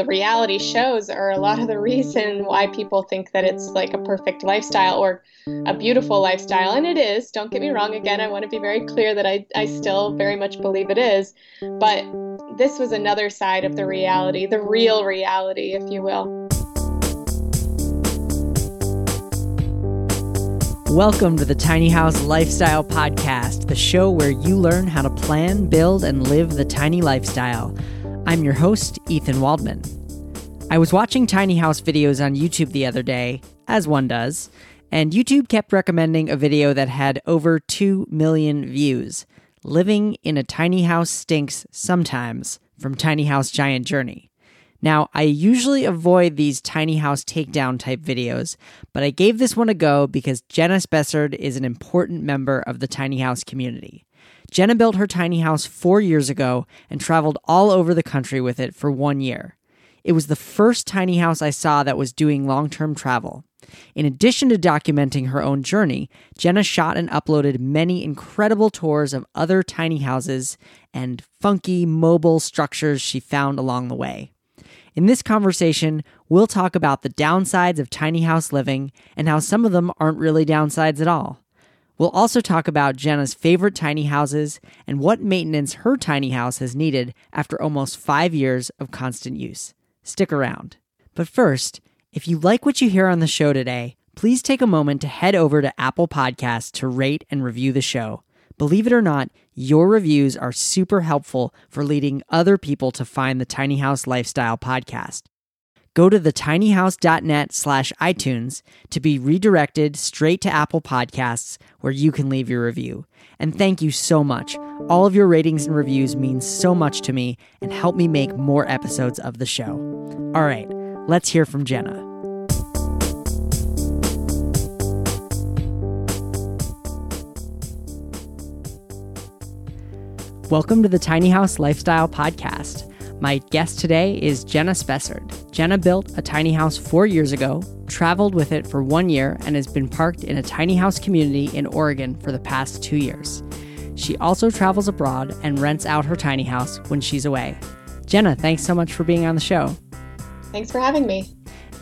the reality shows are a lot of the reason why people think that it's like a perfect lifestyle or a beautiful lifestyle. And it is, don't get me wrong. Again, I want to be very clear that I, I still very much believe it is. But this was another side of the reality, the real reality, if you will. Welcome to the Tiny House Lifestyle Podcast, the show where you learn how to plan, build, and live the tiny lifestyle. I'm your host, Ethan Waldman. I was watching tiny house videos on YouTube the other day, as one does, and YouTube kept recommending a video that had over 2 million views Living in a Tiny House Stinks Sometimes from Tiny House Giant Journey. Now, I usually avoid these tiny house takedown type videos, but I gave this one a go because Jenna Spessard is an important member of the tiny house community. Jenna built her tiny house four years ago and traveled all over the country with it for one year. It was the first tiny house I saw that was doing long term travel. In addition to documenting her own journey, Jenna shot and uploaded many incredible tours of other tiny houses and funky mobile structures she found along the way. In this conversation, we'll talk about the downsides of tiny house living and how some of them aren't really downsides at all. We'll also talk about Jenna's favorite tiny houses and what maintenance her tiny house has needed after almost five years of constant use. Stick around. But first, if you like what you hear on the show today, please take a moment to head over to Apple Podcasts to rate and review the show. Believe it or not, your reviews are super helpful for leading other people to find the Tiny House Lifestyle podcast. Go to thetinyhouse.net slash iTunes to be redirected straight to Apple Podcasts where you can leave your review. And thank you so much. All of your ratings and reviews mean so much to me and help me make more episodes of the show. All right, let's hear from Jenna. Welcome to the Tiny House Lifestyle Podcast. My guest today is Jenna Spessard. Jenna built a tiny house four years ago, traveled with it for one year, and has been parked in a tiny house community in Oregon for the past two years. She also travels abroad and rents out her tiny house when she's away. Jenna, thanks so much for being on the show. Thanks for having me.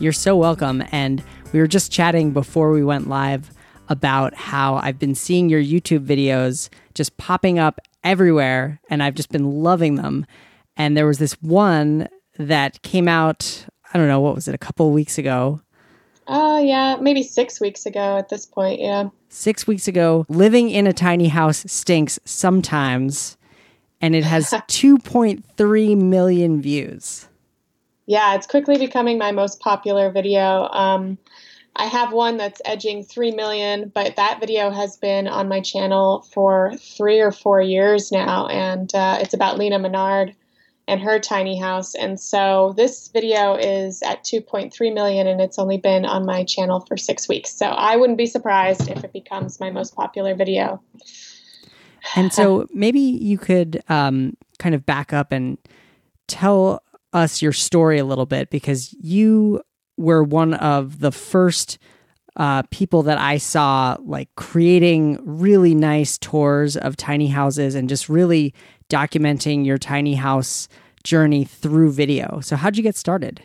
You're so welcome. And we were just chatting before we went live about how I've been seeing your YouTube videos just popping up everywhere, and I've just been loving them. And there was this one that came out, I don't know, what was it, a couple weeks ago? Uh, yeah, maybe six weeks ago at this point, yeah. Six weeks ago, living in a tiny house stinks sometimes, and it has 2.3 million views. Yeah, it's quickly becoming my most popular video. Um, I have one that's edging 3 million, but that video has been on my channel for three or four years now, and uh, it's about Lina Menard and her tiny house. And so this video is at 2.3 million, and it's only been on my channel for six weeks. So I wouldn't be surprised if it becomes my most popular video. And so maybe you could um, kind of back up and tell us your story a little bit because you were one of the first uh, people that I saw like creating really nice tours of tiny houses and just really documenting your tiny house journey through video. So, how'd you get started?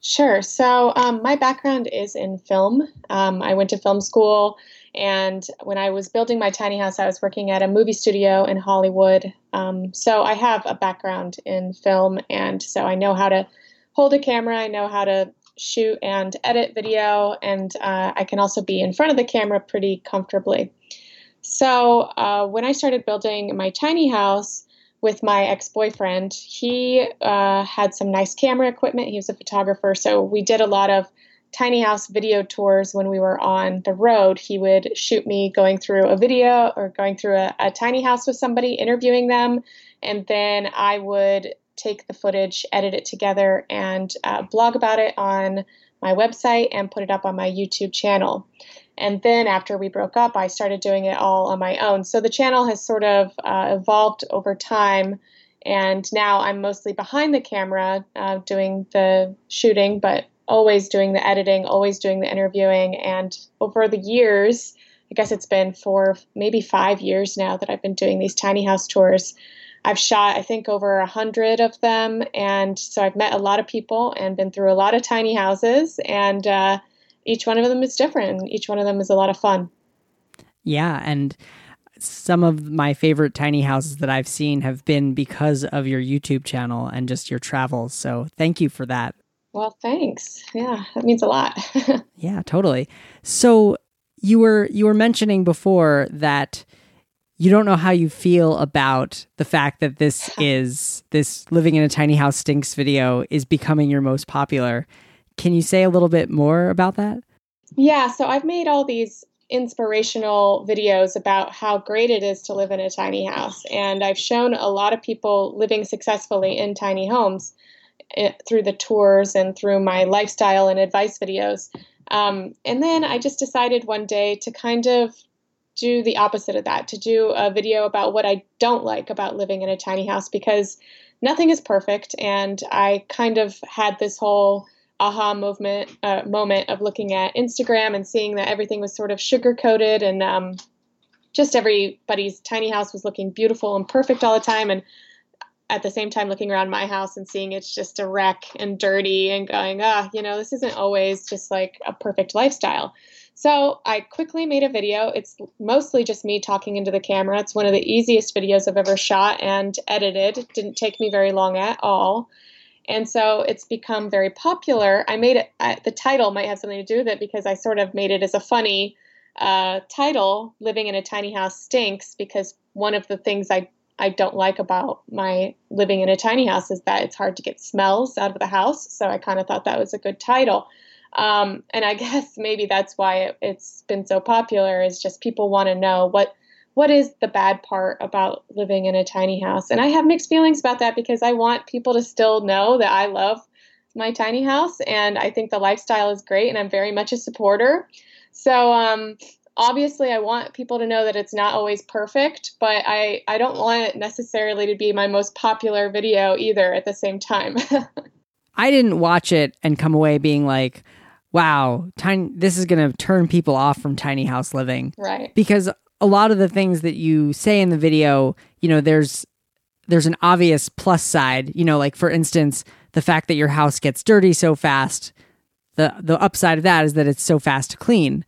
Sure. So, um, my background is in film. Um, I went to film school, and when I was building my tiny house, I was working at a movie studio in Hollywood. Um, so, I have a background in film, and so I know how to hold a camera. I know how to shoot and edit video, and uh, I can also be in front of the camera pretty comfortably. So uh, when I started building my tiny house with my ex-boyfriend, he uh, had some nice camera equipment. He was a photographer, so we did a lot of tiny house video tours when we were on the road. He would shoot me going through a video or going through a, a tiny house with somebody, interviewing them, and then I would take the footage, edit it together, and uh, blog about it on my website and put it up on my YouTube channel. And then after we broke up, I started doing it all on my own. So the channel has sort of uh, evolved over time. And now I'm mostly behind the camera uh, doing the shooting, but always doing the editing, always doing the interviewing. And over the years, I guess it's been for maybe five years now that I've been doing these tiny house tours. I've shot, I think, over a hundred of them. And so I've met a lot of people and been through a lot of tiny houses. And uh, each one of them is different. And each one of them is a lot of fun. Yeah. And some of my favorite tiny houses that I've seen have been because of your YouTube channel and just your travels. So thank you for that. Well, thanks. Yeah, that means a lot. yeah, totally. So you were you were mentioning before that you don't know how you feel about the fact that this is this living in a tiny house stinks video is becoming your most popular. Can you say a little bit more about that? Yeah, so I've made all these inspirational videos about how great it is to live in a tiny house and I've shown a lot of people living successfully in tiny homes eh, through the tours and through my lifestyle and advice videos. Um, and then I just decided one day to kind of do the opposite of that, to do a video about what I don't like about living in a tiny house because nothing is perfect. And I kind of had this whole aha movement uh, moment of looking at Instagram and seeing that everything was sort of sugar coated and um, just everybody's tiny house was looking beautiful and perfect all the time. And at the same time looking around my house and seeing it's just a wreck and dirty and going, ah, you know, this isn't always just like a perfect lifestyle. So I quickly made a video. It's mostly just me talking into the camera. It's one of the easiest videos I've ever shot and edited. It didn't take me very long at all. And so it's become very popular. I made it, the title might have something to do with it because I sort of made it as a funny uh, title, Living in a Tiny House Stinks, because one of the things I I don't like about my living in a tiny house is that it's hard to get smells out of the house. So I kind of thought that was a good title. Um, and I guess maybe that's why it, it's been so popular is just people want to know what what is the bad part about living in a tiny house. And I have mixed feelings about that because I want people to still know that I love my tiny house and I think the lifestyle is great and I'm very much a supporter. So um, obviously I want people to know that it's not always perfect, but I, I don't want it necessarily to be my most popular video either at the same time. I didn't watch it and come away being like, wow, tiny this is going to turn people off from tiny house living. Right. Because a lot of the things that you say in the video, you know, there's there's an obvious plus side, you know, like for instance, the fact that your house gets dirty so fast. The the upside of that is that it's so fast to clean.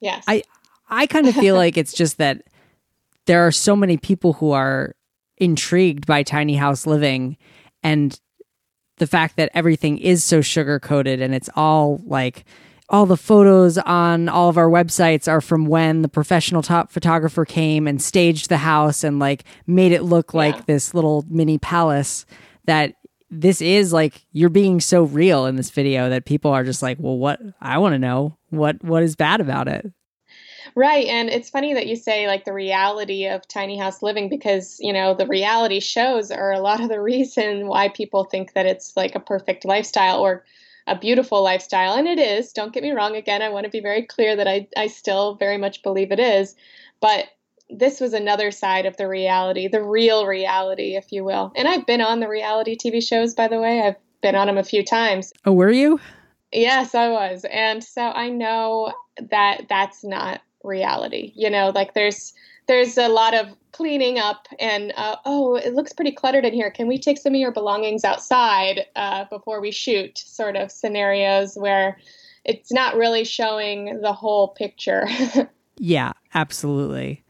Yes. I I kind of feel like it's just that there are so many people who are intrigued by tiny house living and the fact that everything is so sugar coated and it's all like all the photos on all of our websites are from when the professional top photographer came and staged the house and like made it look like yeah. this little mini palace that this is like you're being so real in this video that people are just like, well, what I want to know what what is bad about it. Right, and it's funny that you say like the reality of tiny house living because you know the reality shows are a lot of the reason why people think that it's like a perfect lifestyle or a beautiful lifestyle, and it is. Don't get me wrong. Again, I want to be very clear that I I still very much believe it is, but this was another side of the reality, the real reality, if you will. And I've been on the reality TV shows, by the way. I've been on them a few times. Oh, were you? Yes, I was. And so I know that that's not reality. You know, like there's there's a lot of cleaning up and uh, oh, it looks pretty cluttered in here. Can we take some of your belongings outside uh, before we shoot? Sort of scenarios where it's not really showing the whole picture. yeah, absolutely.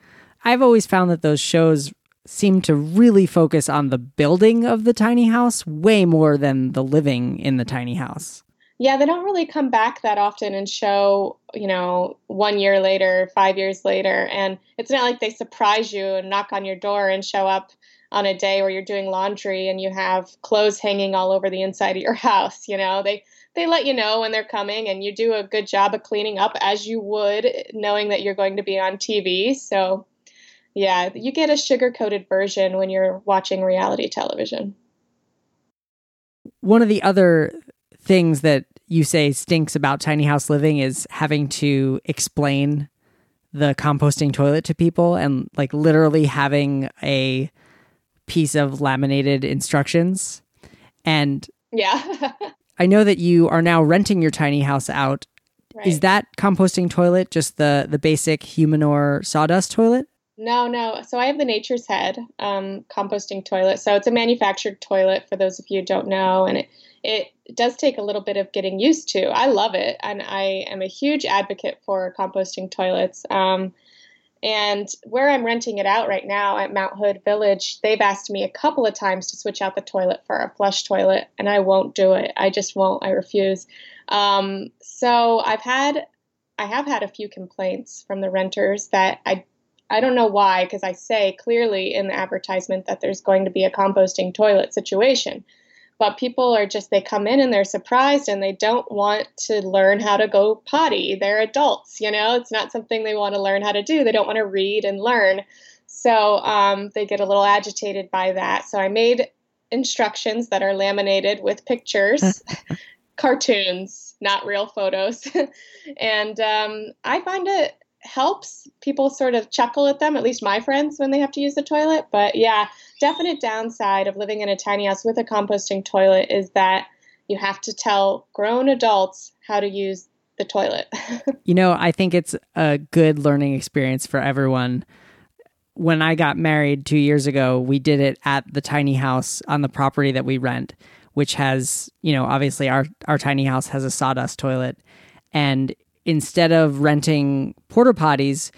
I've always found that those shows seem to really focus on the building of the tiny house way more than the living in the tiny house. Yeah, they don't really come back that often and show, you know, one year later, five years later. And it's not like they surprise you and knock on your door and show up on a day where you're doing laundry and you have clothes hanging all over the inside of your house. You know, they they let you know when they're coming and you do a good job of cleaning up as you would knowing that you're going to be on TV. So yeah, you get a sugar coated version when you're watching reality television. One of the other things that you say stinks about tiny house living is having to explain the composting toilet to people and like literally having a piece of laminated instructions. And yeah. I know that you are now renting your tiny house out. Right. Is that composting toilet just the the basic Humanure sawdust toilet? No, no. So I have the Nature's Head um, composting toilet. So it's a manufactured toilet for those of you who don't know, and it it does take a little bit of getting used to. I love it, and I am a huge advocate for composting toilets. Um, and where I'm renting it out right now at Mount Hood Village, they've asked me a couple of times to switch out the toilet for a flush toilet, and I won't do it. I just won't. I refuse. Um, so I've had, I have had a few complaints from the renters that I, I don't know why, because I say clearly in the advertisement that there's going to be a composting toilet situation but people are just they come in and they're surprised and they don't want to learn how to go potty. They're adults you know? It's not something they want to learn how to do. They don't want to read and learn. So um, they get a little agitated by that. So i made instructions that are laminated with pictures cartoons not real photos. And um, i find it helps people sort of chuckle at them, at least my friends, when they have to use the toilet. But yeah, definite downside of living in a tiny house with a composting toilet is that you have to tell grown adults how to use the toilet. you know, I think it's a good learning experience for everyone. When I got married two years ago, we did it at the tiny house on the property that we rent, which has, you know, obviously our, our tiny house has a sawdust toilet. And instead of renting porta potties,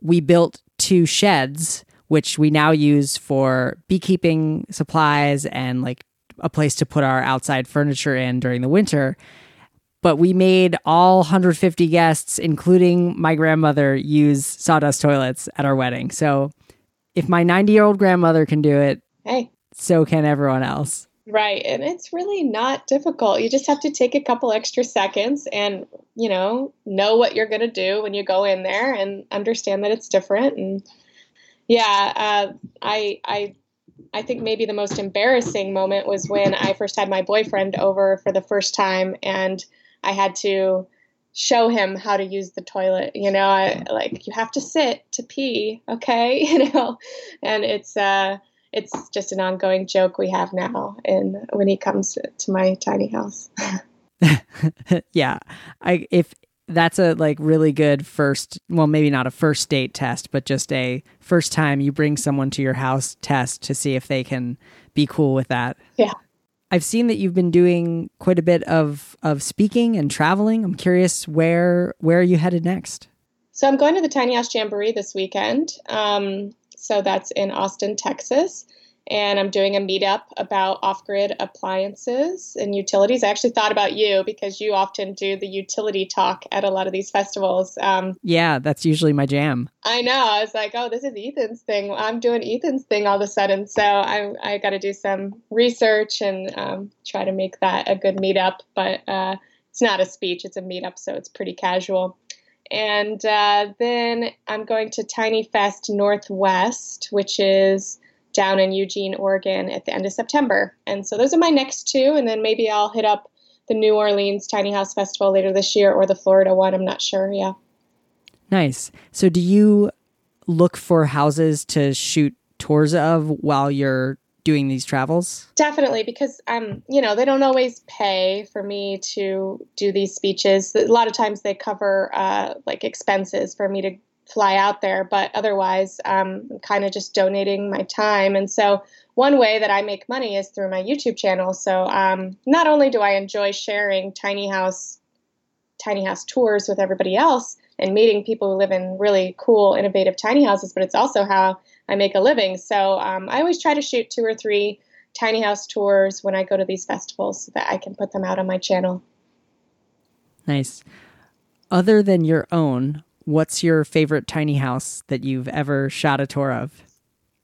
we built two sheds, which we now use for beekeeping supplies and like a place to put our outside furniture in during the winter. But we made all 150 guests, including my grandmother, use sawdust toilets at our wedding. So if my 90 year old grandmother can do it, hey, so can everyone else. Right. And it's really not difficult. You just have to take a couple extra seconds and, you know, know what you're going to do when you go in there and understand that it's different. And yeah, uh, I, I, I think maybe the most embarrassing moment was when I first had my boyfriend over for the first time and I had to show him how to use the toilet. You know, I, like you have to sit to pee, okay? You know, and it's, uh, it's just an ongoing joke we have now and when he comes to my tiny house yeah i if that's a like really good first well maybe not a first date test but just a first time you bring someone to your house test to see if they can be cool with that. Yeah. I've seen that you've been doing quite a bit of of speaking and traveling. I'm curious where where are you headed next? So i'm going to the tiny house jamboree this weekend. Um, so that's in Austin, Texas. And I'm doing a meetup about off grid appliances and utilities. I actually thought about you because you often do the utility talk at a lot of these festivals. Um, yeah, that's usually my jam. I know. I was like, oh, this is Ethan's thing. I'm doing Ethan's thing all of a sudden. So I, I got to do some research and um, try to make that a good meetup. But uh, it's not a speech, it's a meetup. So it's pretty casual. And uh, then I'm going to Tiny Fest Northwest, which is down in Eugene, Oregon at the end of September. And so those are my next two. And then maybe I'll hit up the New Orleans Tiny House Festival later this year or the Florida one. I'm not sure. Yeah. Nice. So do you look for houses to shoot tours of while you're doing these travels? Definitely, because um, you know, they don't always pay for me to do these speeches. A lot of times they cover uh, like expenses for me to fly out there, but otherwise, um, I'm kind of just donating my time. And so, one way that I make money is through my YouTube channel. So, um, not only do I enjoy sharing tiny house tiny house tours with everybody else and meeting people who live in really cool, innovative tiny houses, but it's also how I make a living. So um, I always try to shoot two or three tiny house tours when I go to these festivals so that I can put them out on my channel. Nice. Other than your own, what's your favorite tiny house that you've ever shot a tour of?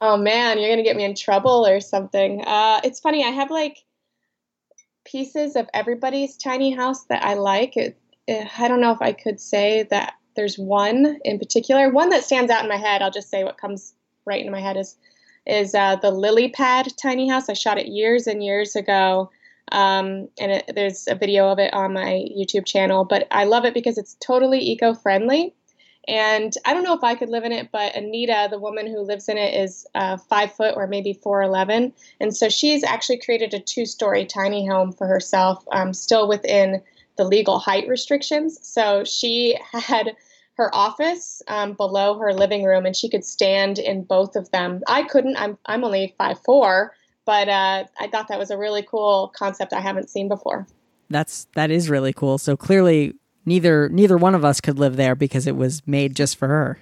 Oh man, you're gonna get me in trouble or something. Uh, it's funny. I have like pieces of everybody's tiny house that I like. It, it, I don't know if I could say that there's one in particular. One that stands out in my head. I'll just say what comes right into my head is is uh, the lily pad tiny house. I shot it years and years ago, um, and it, there's a video of it on my YouTube channel. But I love it because it's totally eco-friendly. And I don't know if I could live in it, but Anita, the woman who lives in it, is uh, five foot or maybe four eleven, and so she's actually created a two-story tiny home for herself, um, still within the legal height restrictions. So she had her office um, below her living room, and she could stand in both of them. I couldn't. I'm I'm only five four, but uh, I thought that was a really cool concept I haven't seen before. That's that is really cool. So clearly, neither neither one of us could live there because it was made just for her.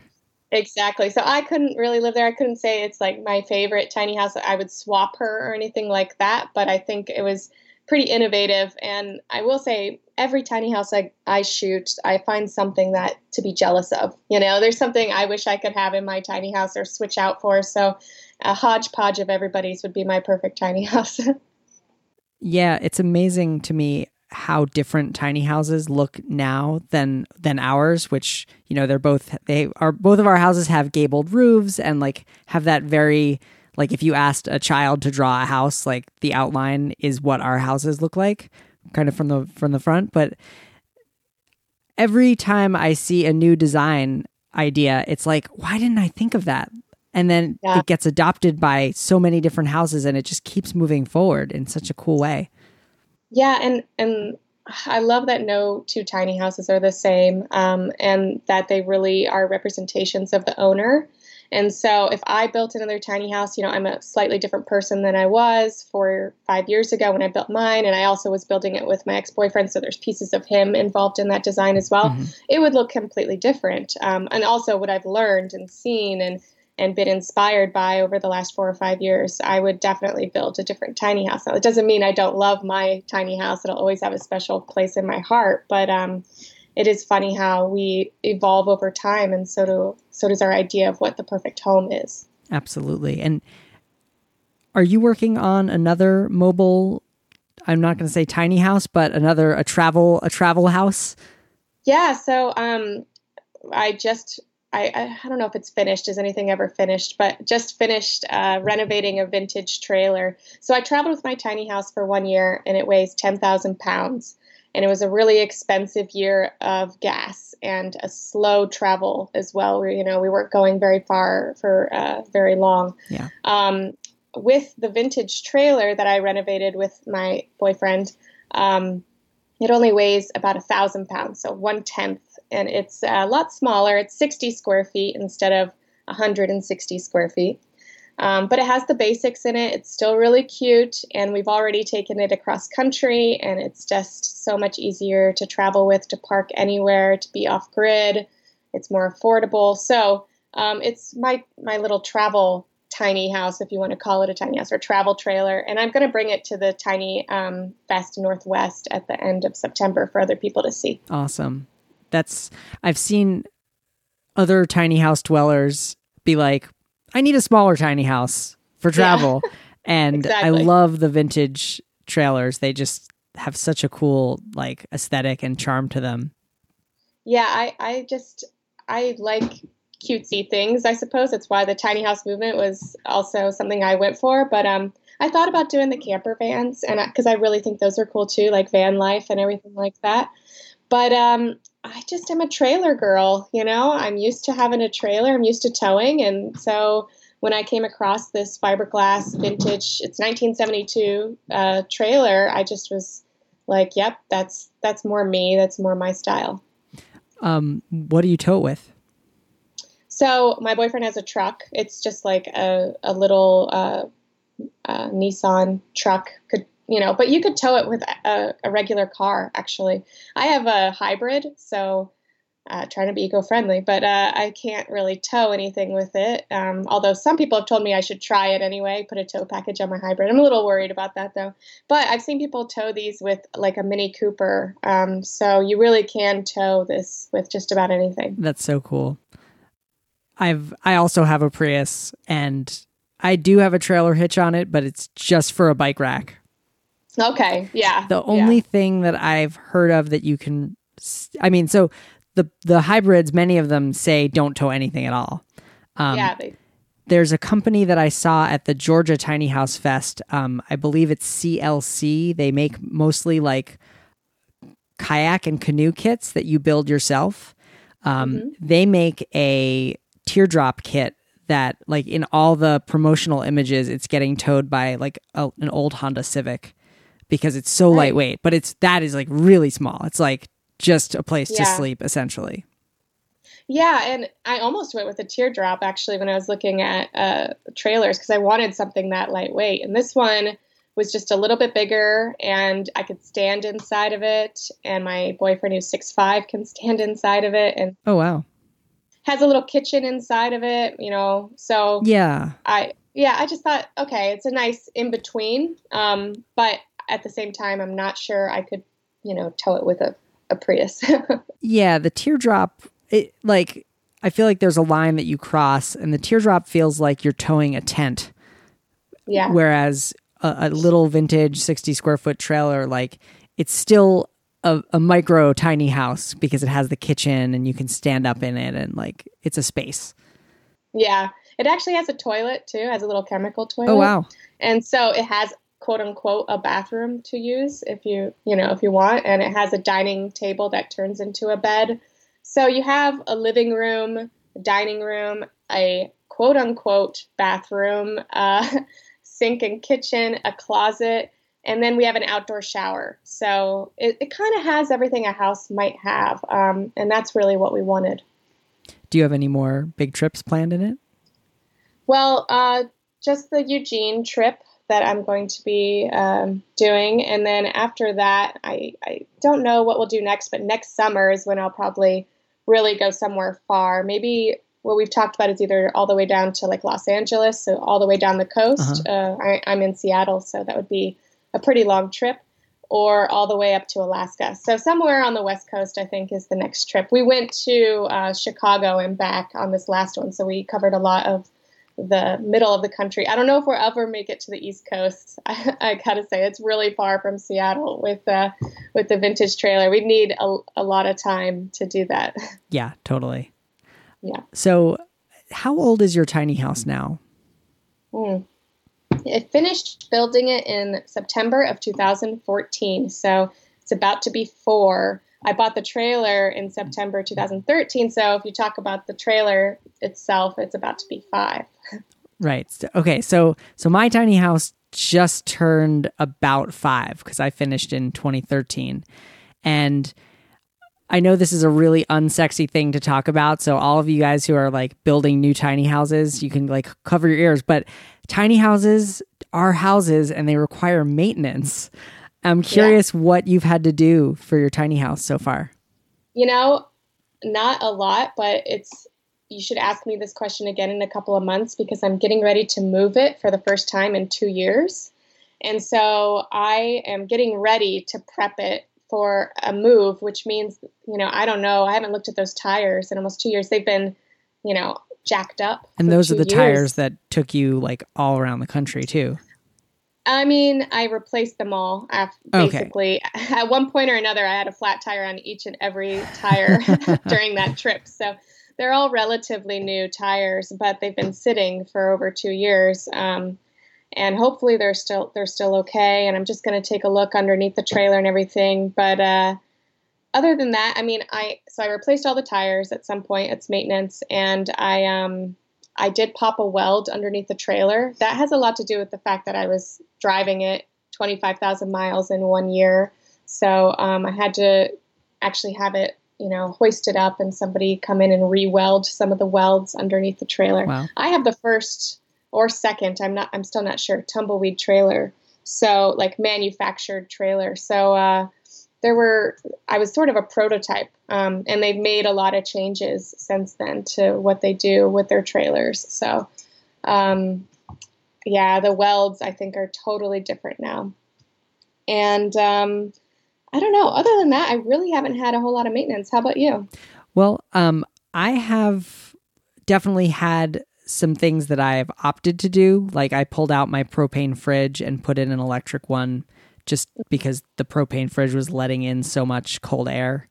Exactly. So I couldn't really live there. I couldn't say it's like my favorite tiny house. I would swap her or anything like that. But I think it was pretty innovative. And I will say, every tiny house I, I shoot, I find something that to be jealous of. You know, there's something I wish I could have in my tiny house or switch out for. So a hodgepodge of everybody's would be my perfect tiny house. yeah, it's amazing to me how different tiny houses look now than than ours which you know they're both they are both of our houses have gabled roofs and like have that very like if you asked a child to draw a house like the outline is what our houses look like kind of from the from the front. But every time i see a new design idea it's like why didn't i think of that? And then yeah. it gets adopted by so many different houses and it just keeps moving forward in such a cool way yeah, and and I love that no two tiny houses are the same, um, and that they really are representations of the owner. And so, if I built another tiny house, you know, I'm a slightly different person than I was four, five years ago when I built mine. And I also was building it with my ex boyfriend. So, there's pieces of him involved in that design as well. Mm-hmm. It would look completely different. Um, and also, what I've learned and seen and and been inspired by over the last four or five years, I would definitely build a different tiny house. Now, it doesn't mean I don't love my tiny house; it'll always have a special place in my heart. But um, it is funny how we evolve over time, and so do so does our idea of what the perfect home is. Absolutely. And are you working on another mobile? I'm not going to say tiny house, but another a travel a travel house. Yeah. So um, I just I, I, don't know if it's finished. Is anything ever finished? But just finished uh, renovating a vintage trailer. So I traveled with my tiny house for one year, and it weighs ten thousand pounds. And it was a really expensive year of gas and a slow travel as well. We, you know, we weren't going very far for uh, very long. Yeah. Um, with the vintage trailer that I renovated with my boyfriend, um, it only weighs about a thousand pounds, so one tenth and it's a lot smaller. It's 60 square feet instead of 160 square feet. Um, but it has the basics in it. It's still really cute, and we've already taken it across country, and it's just so much easier to travel with, to park anywhere, to be off grid. It's more affordable. So um, it's my my little travel tiny house, if you want to call it a tiny house or travel trailer, and I'm going to bring it to the Tiny um, Fest Northwest at the end of September for other people to see. Awesome that's I've seen other tiny house dwellers be like, I need a smaller tiny house for travel. Yeah. and exactly. I love the vintage trailers. They just have such a cool like aesthetic and charm to them. Yeah, I, I just I like cutesy things, I suppose. That's why the tiny house movement was also something I went for. But um I thought about doing the camper vans and because I, I really think those are cool too, like van life and everything like that. But um, I just am a trailer girl, you know. I'm used to having a trailer. I'm used to towing, and so when I came across this fiberglass vintage, it's 1972 uh, trailer, I just was like, "Yep, that's that's more me. That's more my style." Um, what do you tow it with? So my boyfriend has a truck. It's just like a a little uh, uh, Nissan truck. Could you know, but you could tow it with a, a regular car. Actually, I have a hybrid, so uh, trying to be eco-friendly, but uh, I can't really tow anything with it. Um, although some people have told me I should try it anyway, put a tow package on my hybrid. I'm a little worried about that though. But I've seen people tow these with like a Mini Cooper, um, so you really can tow this with just about anything. That's so cool. I've I also have a Prius, and I do have a trailer hitch on it, but it's just for a bike rack. Okay. Yeah. The only yeah. thing that I've heard of that you can, I mean, so the the hybrids, many of them say don't tow anything at all. Um, yeah. They- there's a company that I saw at the Georgia Tiny House Fest. Um, I believe it's CLC. They make mostly like kayak and canoe kits that you build yourself. Um, mm-hmm. They make a teardrop kit that, like, in all the promotional images, it's getting towed by like a, an old Honda Civic because it's so right. lightweight. But it's that is like really small. It's like just a place yeah. to sleep essentially. Yeah, and I almost went with a teardrop actually when I was looking at uh, trailers because I wanted something that lightweight. And this one was just a little bit bigger, and I could stand inside of it. And my boyfriend, who's six five, can stand inside of it. And oh wow, has a little kitchen inside of it. You know, so yeah, I yeah, I just thought okay, it's a nice in between. Um, but at the same time, I'm not sure I could you know tow it with a a Prius. yeah, the teardrop, it like I feel like there's a line that you cross, and the teardrop feels like you're towing a tent. Yeah. Whereas a, a little vintage 60 square foot trailer, like it's still a, a, micro tiny house because it has the kitchen and you can stand up in it and like it's a space. Yeah. It actually has a toilet too, has a little chemical toilet. Oh wow. And so it has quote unquote a bathroom to use if you you know if you want and it has a dining table that turns into a bed so you have a living room a dining room a quote unquote bathroom uh, sink and kitchen a closet and then we have an outdoor shower so it, it kind of has everything a house might have um, and that's really what we wanted do you have any more big trips planned in it well uh, just the eugene trip that I'm going to be um, doing. And then after that, I, I don't know what we'll do next, but next summer is when I'll probably really go somewhere far. Maybe what we've talked about is either all the way down to like Los Angeles, so all the way down the coast. Uh-huh. Uh, I, I'm in Seattle, so that would be a pretty long trip, or all the way up to Alaska. So somewhere on the West Coast, I think, is the next trip. We went to uh, Chicago and back on this last one, so we covered a lot of the middle of the country. I don't know if we'll ever make it to the East Coast. I, I gotta say it's really far from Seattle with uh, with the vintage trailer. We'd need a, a lot of time to do that. Yeah, totally. Yeah. So, how old is your tiny house now? Mm. I finished building it in September of 2014, so it's about to be four. I bought the trailer in September 2013. So if you talk about the trailer itself, it's about to be five. Right. Okay. So so my tiny house just turned about five because I finished in 2013, and I know this is a really unsexy thing to talk about. So all of you guys who are like building new tiny houses, you can like cover your ears. But tiny houses are houses, and they require maintenance. I'm curious yeah. what you've had to do for your tiny house so far. You know, not a lot, but it's you should ask me this question again in a couple of months because I'm getting ready to move it for the first time in 2 years. And so I am getting ready to prep it for a move, which means, you know, I don't know, I haven't looked at those tires in almost 2 years. They've been, you know, jacked up. And those are the years. tires that took you like all around the country too. I mean, I replaced them all. Basically, okay. at one point or another, I had a flat tire on each and every tire during that trip. So they're all relatively new tires, but they've been sitting for over two years. Um, and hopefully they're still they're still okay. And I'm just going to take a look underneath the trailer and everything. But uh, other than that, I mean, I so I replaced all the tires at some point. It's maintenance, and I um I did pop a weld underneath the trailer. That has a lot to do with the fact that I was driving it 25,000 miles in one year. So um, I had to actually have it, you know, hoisted up and somebody come in and re-weld some of the welds underneath the trailer. Wow. I have the first or second, I'm not, I'm still not sure, tumbleweed trailer. So like manufactured trailer. So uh, there were I was sort of a prototype, um, and they've made a lot of changes since then to what they do with their trailers. So, um, yeah, the welds I think are totally different now, and um, I don't know. Other than that, I really haven't had a whole lot of maintenance. How about you? Well, um, I have definitely had some things that I've opted to do. Like I pulled out my propane fridge and put in an electric one just because the propane fridge was letting in so much cold air.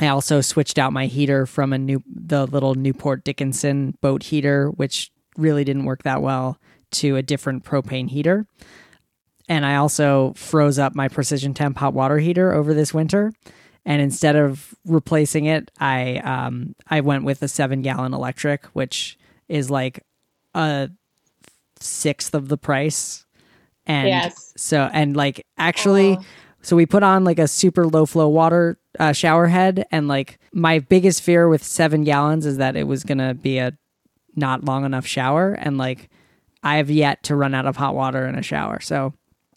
I also switched out my heater from a new the little Newport Dickinson boat heater, which really didn't work that well, to a different propane heater. And I also froze up my precision temp hot water heater over this winter. And instead of replacing it, I um, I went with a seven gallon electric, which is like a sixth of the price and yes. so, and like actually, So we put on like a super low flow water uh, shower head, and like my biggest fear with seven gallons is that it was gonna be a not long enough shower, and like I have yet to run out of hot water in a shower. So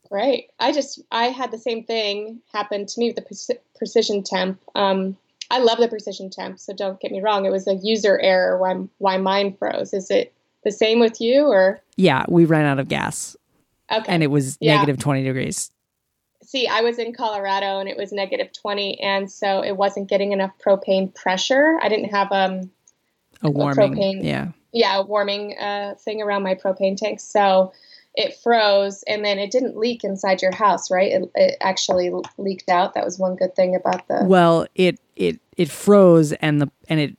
Right. I just I had the same thing happen to me with the pre- precision temp. Um, I love the precision temp, so don't get me wrong. It was a user error why why mine froze. Is it the same with you or? yeah, we ran out of gas, Okay. and it was Yeah. negative twenty degrees. See, I was in Colorado and it was negative twenty, and so it wasn't getting enough propane pressure. I didn't have um A warming. propane. Yeah. yeah a warming uh, thing around my propane tank, so it froze, and then it didn't leak inside your house, right? It, it actually leaked out. That was one good thing about the. Well, it it it froze and the and it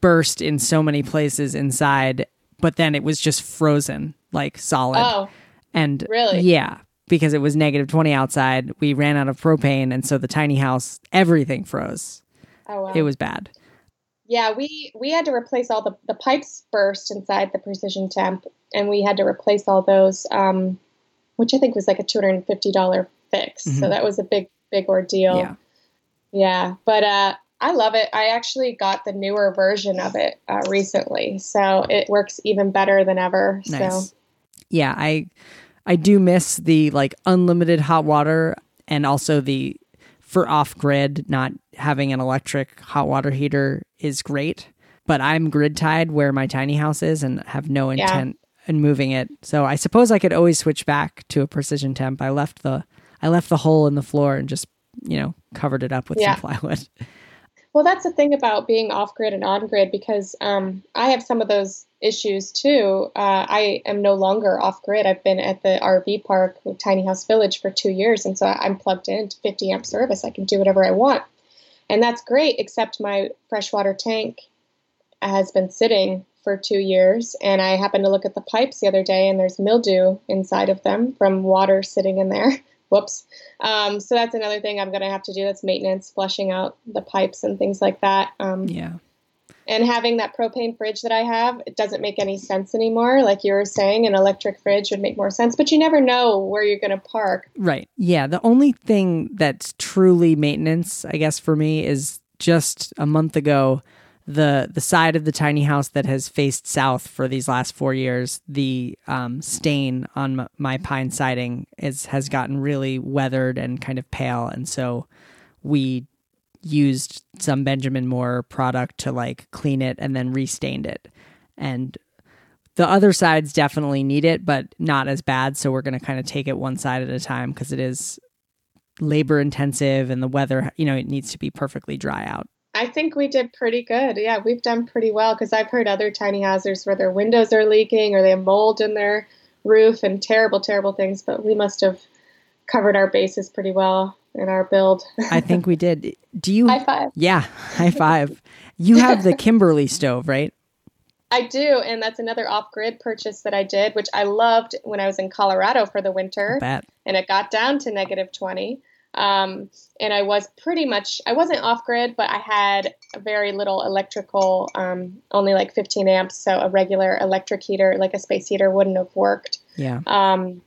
burst in so many places inside, but then it was just frozen, like solid. oh, and really? yeah, because it was negative 20 outside, we ran out of propane and so the tiny house everything froze. oh wow. It was bad. Yeah, we we had to replace all the the pipes burst inside the precision temp, and we had to replace all those, um, which I think was like a two hundred and fifty dollar fix. Mhm. So that was a big big ordeal. Yeah. Yeah, but uh, I love it. I actually got the newer version of it uh, recently, so it works even better than ever. Nice. So Yeah, I I do miss the like unlimited hot water and also the for off grid not having an electric hot water heater is great. But I'm grid tied where my tiny house is and have no Yeah. intent in moving it. So I suppose I could always switch back to a precision temp. I left the I left the hole in the floor and just, you know, covered it up with Yeah. some plywood. Well, that's the thing about being off grid and on grid because um, I have some of those issues too. Uh, I am no longer off grid. I've been at the RV park Tiny House Village for two years, and so I'm plugged into 50 amp service. I can do whatever I want, and that's great. Except my freshwater tank has been sitting for two years, and I happened to look at the pipes the other day, and there's mildew inside of them from water sitting in there. Whoops. Um, so that's another thing I'm going to have to do. That's maintenance, flushing out the pipes and things like that. Um, Yeah. And having that propane fridge that I have, it doesn't make any sense anymore. Like you were saying, an electric fridge would make more sense, but you never know where you're going to park. Right. Yeah. The only thing that's truly maintenance, I guess, for me is just a month ago, the the side of the tiny house that has faced south for these last four years, the um, stain on m- my pine siding is has gotten really weathered and kind of pale, and so we used some Benjamin Moore product to like clean it and then restained it, and the other sides definitely need it, but not as bad. So we're going to kind of take it one side at a time because it is labor intensive and the weather, you know, it needs to be perfectly dry out. I think we did pretty good. Yeah, we've done pretty well because I've heard other tiny houses where their windows are leaking or they have mold in their roof and terrible, terrible things, but we must have covered our bases pretty well in our build. I think we did. Do you? High five. Yeah, high five. You have the Kimberly stove, right? I do, and that's another off-grid purchase that I did, which I loved when I was in Colorado for the winter, and it got down to negative twenty. Um, and I was pretty much I wasn't off-grid, but I had very little electrical, um, only like 15 amps, so a regular electric heater, like a space heater, wouldn't have worked. Yeah. Um,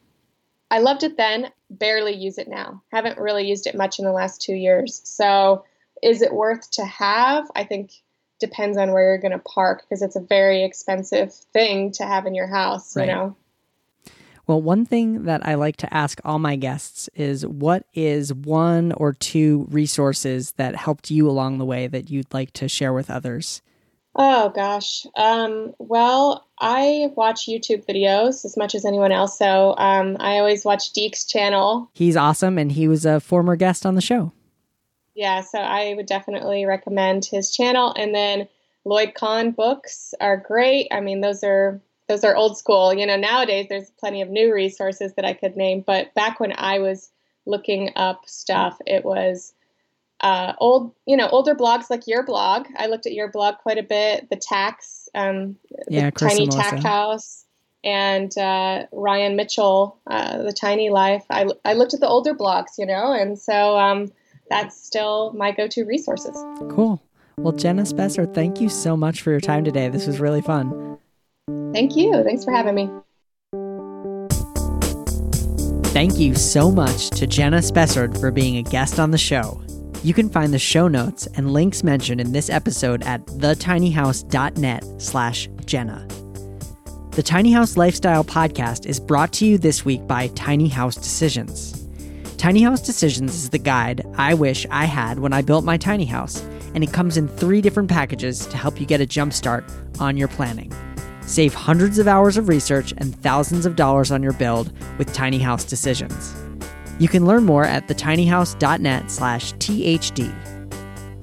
I loved it then, barely use it now. Haven't really used it much in the last two years. So, is it worth to have? I think depends on where you're going to park because it's a very expensive thing to have in your house. Right. You know. Well, one thing that I like to ask all my guests is what is one or two resources that helped you along the way that you'd like to share with others? Oh gosh. Um, well, I watch YouTube videos as much as anyone else. So um, I always watch Deek's channel. He's awesome and he was a former guest on the show. Yeah, so I would definitely recommend his channel. And then Lloyd Kahn books are great. I mean, those are those are old school. You know, nowadays there's plenty of new resources that I could name, but back when I was looking up stuff, it was uh, old, you know, older blogs like your blog. I looked at your blog quite a bit. The tax, um, Yeah, the tiny tack house, and uh, Ryan Mitchell, uh, the tiny life. I I looked at the older blogs, you know, and so um, that's still my go-to resources. Cool. Well, Jenna Spessard, thank you so much for your time today. This was really fun. Thank you. Thanks for having me. Thank you so much to Jenna Spessard for being a guest on the show. You can find the show notes and links mentioned in this episode at thetinyhouse.net slash Jenna. The Tiny House Lifestyle Podcast is brought to you this week by Tiny House Decisions. Tiny House Decisions is the guide I wish I had when I built my tiny house, and it comes in three different packages to help you get a jump start on your planning. Save hundreds of hours of research and thousands of dollars on your build with Tiny House Decisions. You can learn more at thetinyhouse.net slash THD.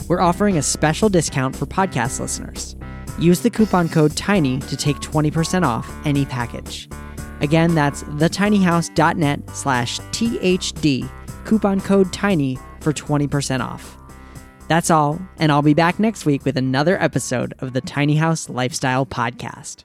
We're offering a special discount for podcast listeners. Use the coupon code TINY to take 20% off any package. Again, that's thetinyhouse.net slash THD, coupon code TINY for 20% off. That's all, and I'll be back next week with another episode of the Tiny House Lifestyle Podcast.